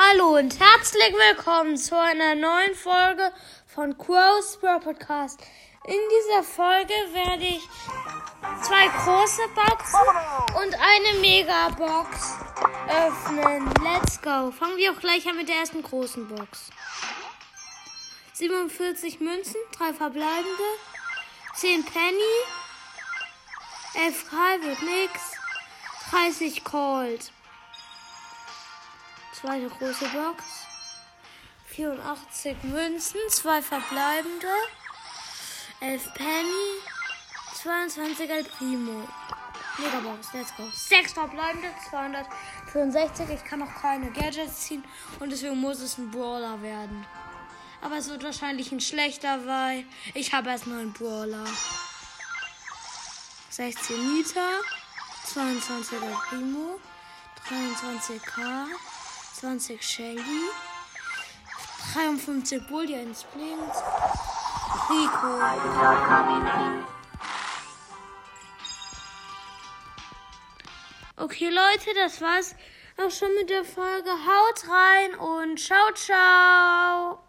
Hallo und herzlich willkommen zu einer neuen Folge von Crow's Pro Podcast. In dieser Folge werde ich zwei große Boxen und eine Megabox öffnen. Let's go. Fangen wir auch gleich an mit der ersten großen Box. 47 Münzen, drei verbleibende, 10 Penny, 11 Karl wird nix, 30 Cold. Zweite große Box. 84 Münzen, zwei verbleibende. 11 Penny, 22 El Primo. Megabox, let's go. Sechs verbleibende, 264. Ich kann noch keine Gadgets ziehen und deswegen muss es ein Brawler werden. Aber es wird wahrscheinlich ein schlechter, weil ich habe erstmal einen Brawler. 16 Liter, 22 El Primo, 23k. 20 Shelly, 53 Bull, die eins blinkt, Rico. Okay, Leute, das war's auch schon mit der Folge. Haut rein und ciao, ciao.